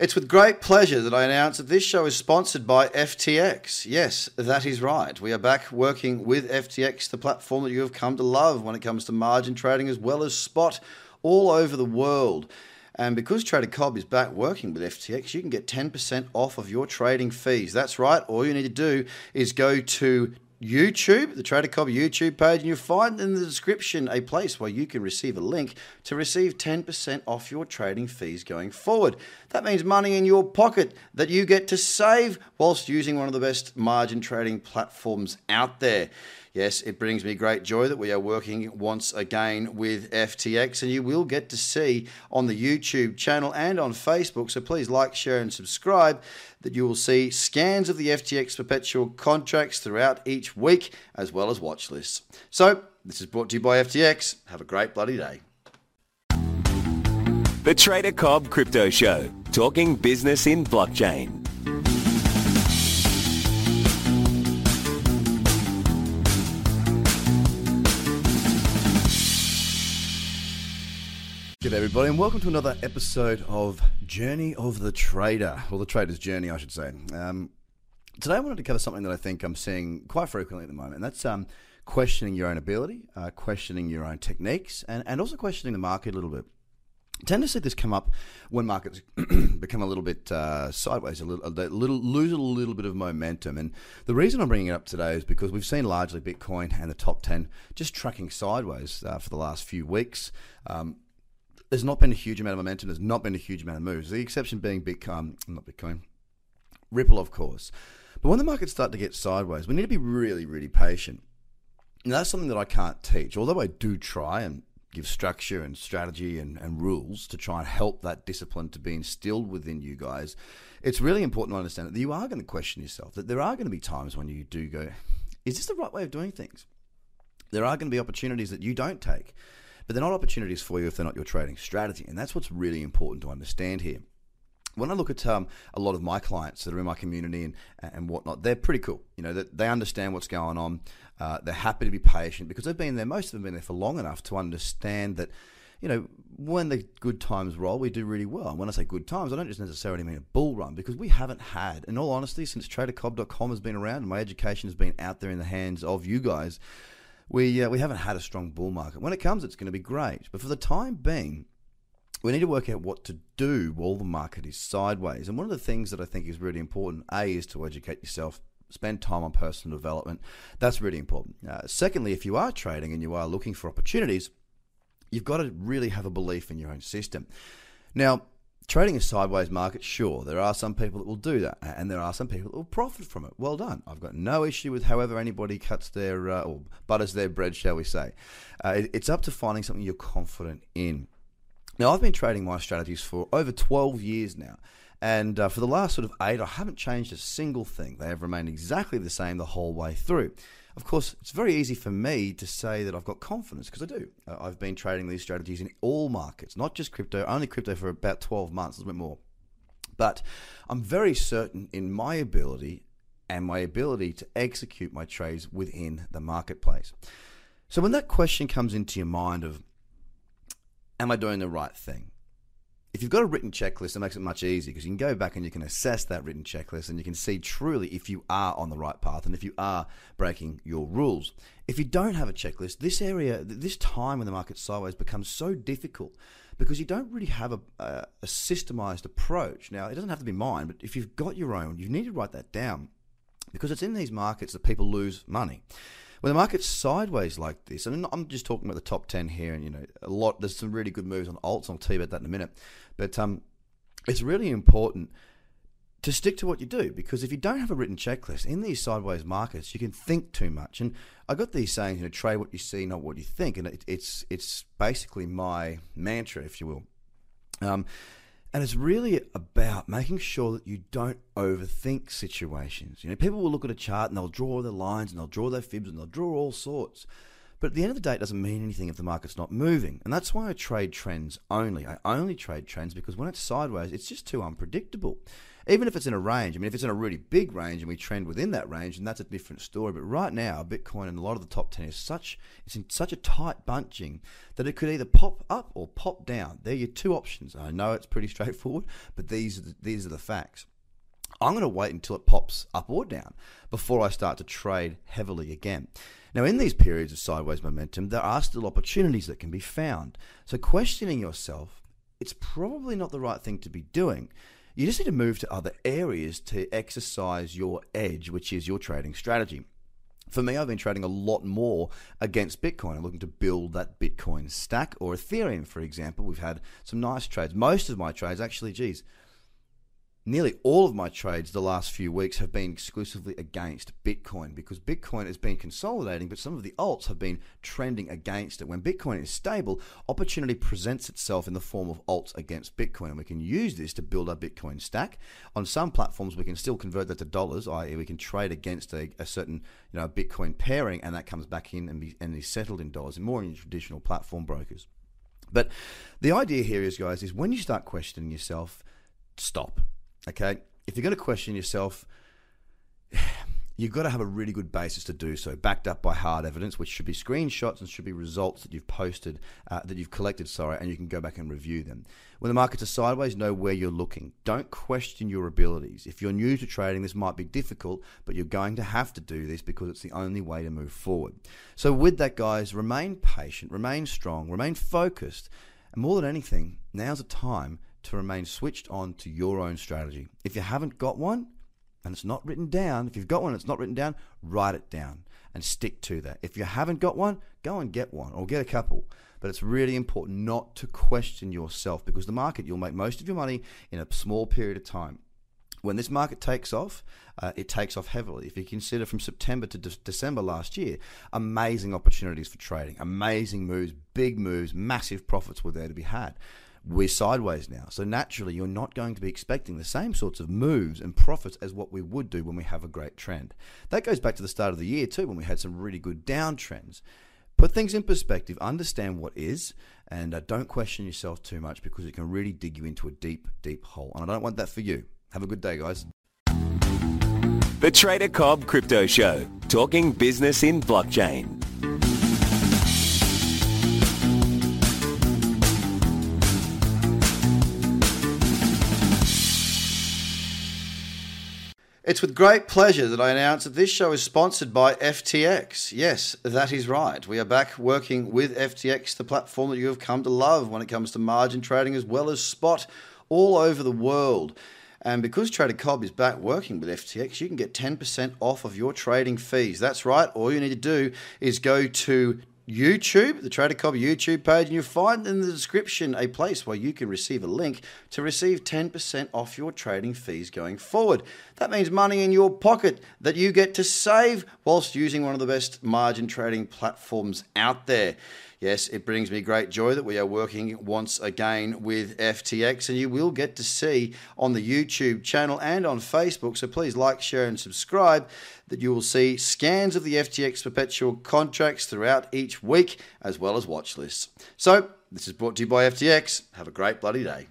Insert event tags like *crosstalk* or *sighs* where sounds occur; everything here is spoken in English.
It's with great pleasure that I announce that this show is sponsored by FTX. Yes, that is right. We are back working with FTX, the platform that you have come to love when it comes to margin trading as well as spot all over the world. And because Trader Cobb is back working with FTX, you can get 10% off of your trading fees. That's right. All you need to do is go to YouTube, the Trader Cobb YouTube page, and you'll find in the description a place where you can receive a link to receive 10% off your trading fees going forward. That means money in your pocket that you get to save whilst using one of the best margin trading platforms out there. Yes, it brings me great joy that we are working once again with FTX, and you will get to see on the YouTube channel and on Facebook. So please like, share, and subscribe. That you will see scans of the FTX perpetual contracts throughout each week, as well as watch lists. So this is brought to you by FTX. Have a great bloody day. The Trader Cobb Crypto Show, talking business in blockchain. Good everybody, and welcome to another episode of Journey of the Trader, or the Trader's Journey, I should say. Um, today, I wanted to cover something that I think I'm seeing quite frequently at the moment, and that's um, questioning your own ability, uh, questioning your own techniques, and, and also questioning the market a little bit. I tend to see this come up when markets *clears throat* become a little bit uh, sideways, a little, a little, lose a little bit of momentum. And the reason I'm bringing it up today is because we've seen largely Bitcoin and the top 10 just tracking sideways uh, for the last few weeks. Um, there's not been a huge amount of momentum. There's not been a huge amount of moves. The exception being Bitcoin, not Bitcoin, Ripple, of course. But when the markets start to get sideways, we need to be really, really patient. And that's something that I can't teach, although I do try and give structure and strategy and, and rules to try and help that discipline to be instilled within you guys. It's really important to understand that you are going to question yourself, that there are going to be times when you do go, is this the right way of doing things? There are going to be opportunities that you don't take but they're not opportunities for you if they're not your trading strategy. And that's what's really important to understand here. When I look at um, a lot of my clients that are in my community and, and whatnot, they're pretty cool. You know, they understand what's going on. Uh, they're happy to be patient because they've been there, most of them have been there for long enough to understand that, you know, when the good times roll, we do really well. And when I say good times, I don't just necessarily mean a bull run because we haven't had, in all honesty, since tradercobb.com has been around and my education has been out there in the hands of you guys, we uh, we haven't had a strong bull market. When it comes, it's going to be great, but for the time being, we need to work out what to do while the market is sideways. And one of the things that I think is really important, a, is to educate yourself. Spend time on personal development. That's really important. Uh, secondly, if you are trading and you are looking for opportunities, you've got to really have a belief in your own system. Now, trading a sideways market, sure, there are some people that will do that, and there are some people that will profit from it. Well done. I've got no issue with however anybody cuts their uh, or butters their bread, shall we say. Uh, it, it's up to finding something you're confident in. Now, I've been trading my strategies for over 12 years now. And uh, for the last sort of eight, I haven't changed a single thing. They have remained exactly the same the whole way through. Of course, it's very easy for me to say that I've got confidence because I do. Uh, I've been trading these strategies in all markets, not just crypto, only crypto for about 12 months, a little bit more. But I'm very certain in my ability and my ability to execute my trades within the marketplace. So when that question comes into your mind of, am I doing the right thing? If you've got a written checklist, it makes it much easier because you can go back and you can assess that written checklist and you can see truly if you are on the right path and if you are breaking your rules. If you don't have a checklist, this area, this time when the market's sideways becomes so difficult because you don't really have a, a, a systemized approach. Now, it doesn't have to be mine, but if you've got your own, you need to write that down because it's in these markets that people lose money when the market's sideways like this, and I'm just talking about the top 10 here, and you know, a lot, there's some really good moves on alts, I'll tell you about that in a minute. But um, it's really important to stick to what you do because if you don't have a written checklist in these sideways markets, you can think too much. And I got these sayings, you know, trade what you see, not what you think, and it, it's it's basically my mantra, if you will. Um, and it's really about making sure that you don't overthink situations. You know, people will look at a chart and they'll draw their lines and they'll draw their fibs and they'll draw all sorts. But at the end of the day, it doesn't mean anything if the market's not moving. And that's why I trade trends only. I only trade trends because when it's sideways, it's just too unpredictable. Even if it's in a range. I mean, if it's in a really big range and we trend within that range, and that's a different story. But right now, Bitcoin and a lot of the top ten is such it's in such a tight bunching that it could either pop up or pop down. They're your two options. I know it's pretty *laughs* straightforward, but these are the, these are the facts. I'm going to wait until it pops up or down before I start to trade heavily again. Now, in these periods of sideways momentum, there are still opportunities that can be found. So, questioning yourself, it's probably not the right thing to be doing. You just need to move to other areas to exercise your edge, which is your trading strategy. For me, I've been trading a lot more against Bitcoin. I'm looking to build that Bitcoin stack or Ethereum, for example. We've had some nice trades. Most of my trades, actually, geez, nearly all of my trades the last few weeks have been exclusively against Bitcoin because Bitcoin has been consolidating, but some of the alts have been trending against it. When Bitcoin is stable, opportunity presents itself in the form of alts against Bitcoin, and we can use this to build our Bitcoin stack. On some platforms, we can still convert that to dollars, i.e., we can trade against a, a certain you know Bitcoin pairing, and that comes back in and, be, and is settled in dollars, and more in traditional platform brokers. But the idea here is, guys, is when you start questioning yourself, stop Okay, if you're going to question yourself, *sighs* you've got to have a really good basis to do so, backed up by hard evidence, which should be screenshots and should be results that you've posted, uh, that you've collected, sorry, and you can go back and review them. When the markets are sideways, know where you're looking. Don't question your abilities. If you're new to trading, this might be difficult, but you're going to have to do this because it's the only way to move forward. So, with that, guys, remain patient, remain strong, remain focused, and more than anything, now's the time to remain switched on to your own strategy. If you haven't got one and it's not written down, if you've got one and it's not written down, write it down and stick to that. If you haven't got one, go and get one or get a couple. But it's really important not to question yourself because the market, you'll make most of your money in a small period of time. When this market takes off, uh, it takes off heavily. If you consider from September to de- December last year, amazing opportunities for trading, amazing moves, big moves, massive profits were there to be had we're sideways now. So naturally, you're not going to be expecting the same sorts of moves and profits as what we would do when we have a great trend. That goes back to the start of the year, too, when we had some really good downtrends. Put things in perspective, understand what is, and uh, don't question yourself too much because it can really dig you into a deep, deep hole. And I don't want that for you. Have a good day, guys. The Trader Cobb Crypto Show, talking business in blockchain. It's with great pleasure that I announce that this show is sponsored by FTX. Yes, that is right. We are back working with FTX, the platform that you have come to love when it comes to margin trading as well as spot all over the world. And because Trader Cobb is back working with FTX, you can get 10% off of your trading fees. That's right. All you need to do is go to YouTube, the Trader Cobb YouTube page, and you'll find in the description a place where you can receive a link to receive 10% off your trading fees going forward. That means money in your pocket that you get to save whilst using one of the best margin trading platforms out there. Yes, it brings me great joy that we are working once again with FTX, and you will get to see on the YouTube channel and on Facebook. So please like, share, and subscribe. That you will see scans of the FTX perpetual contracts throughout each week, as well as watch lists. So, this is brought to you by FTX. Have a great bloody day.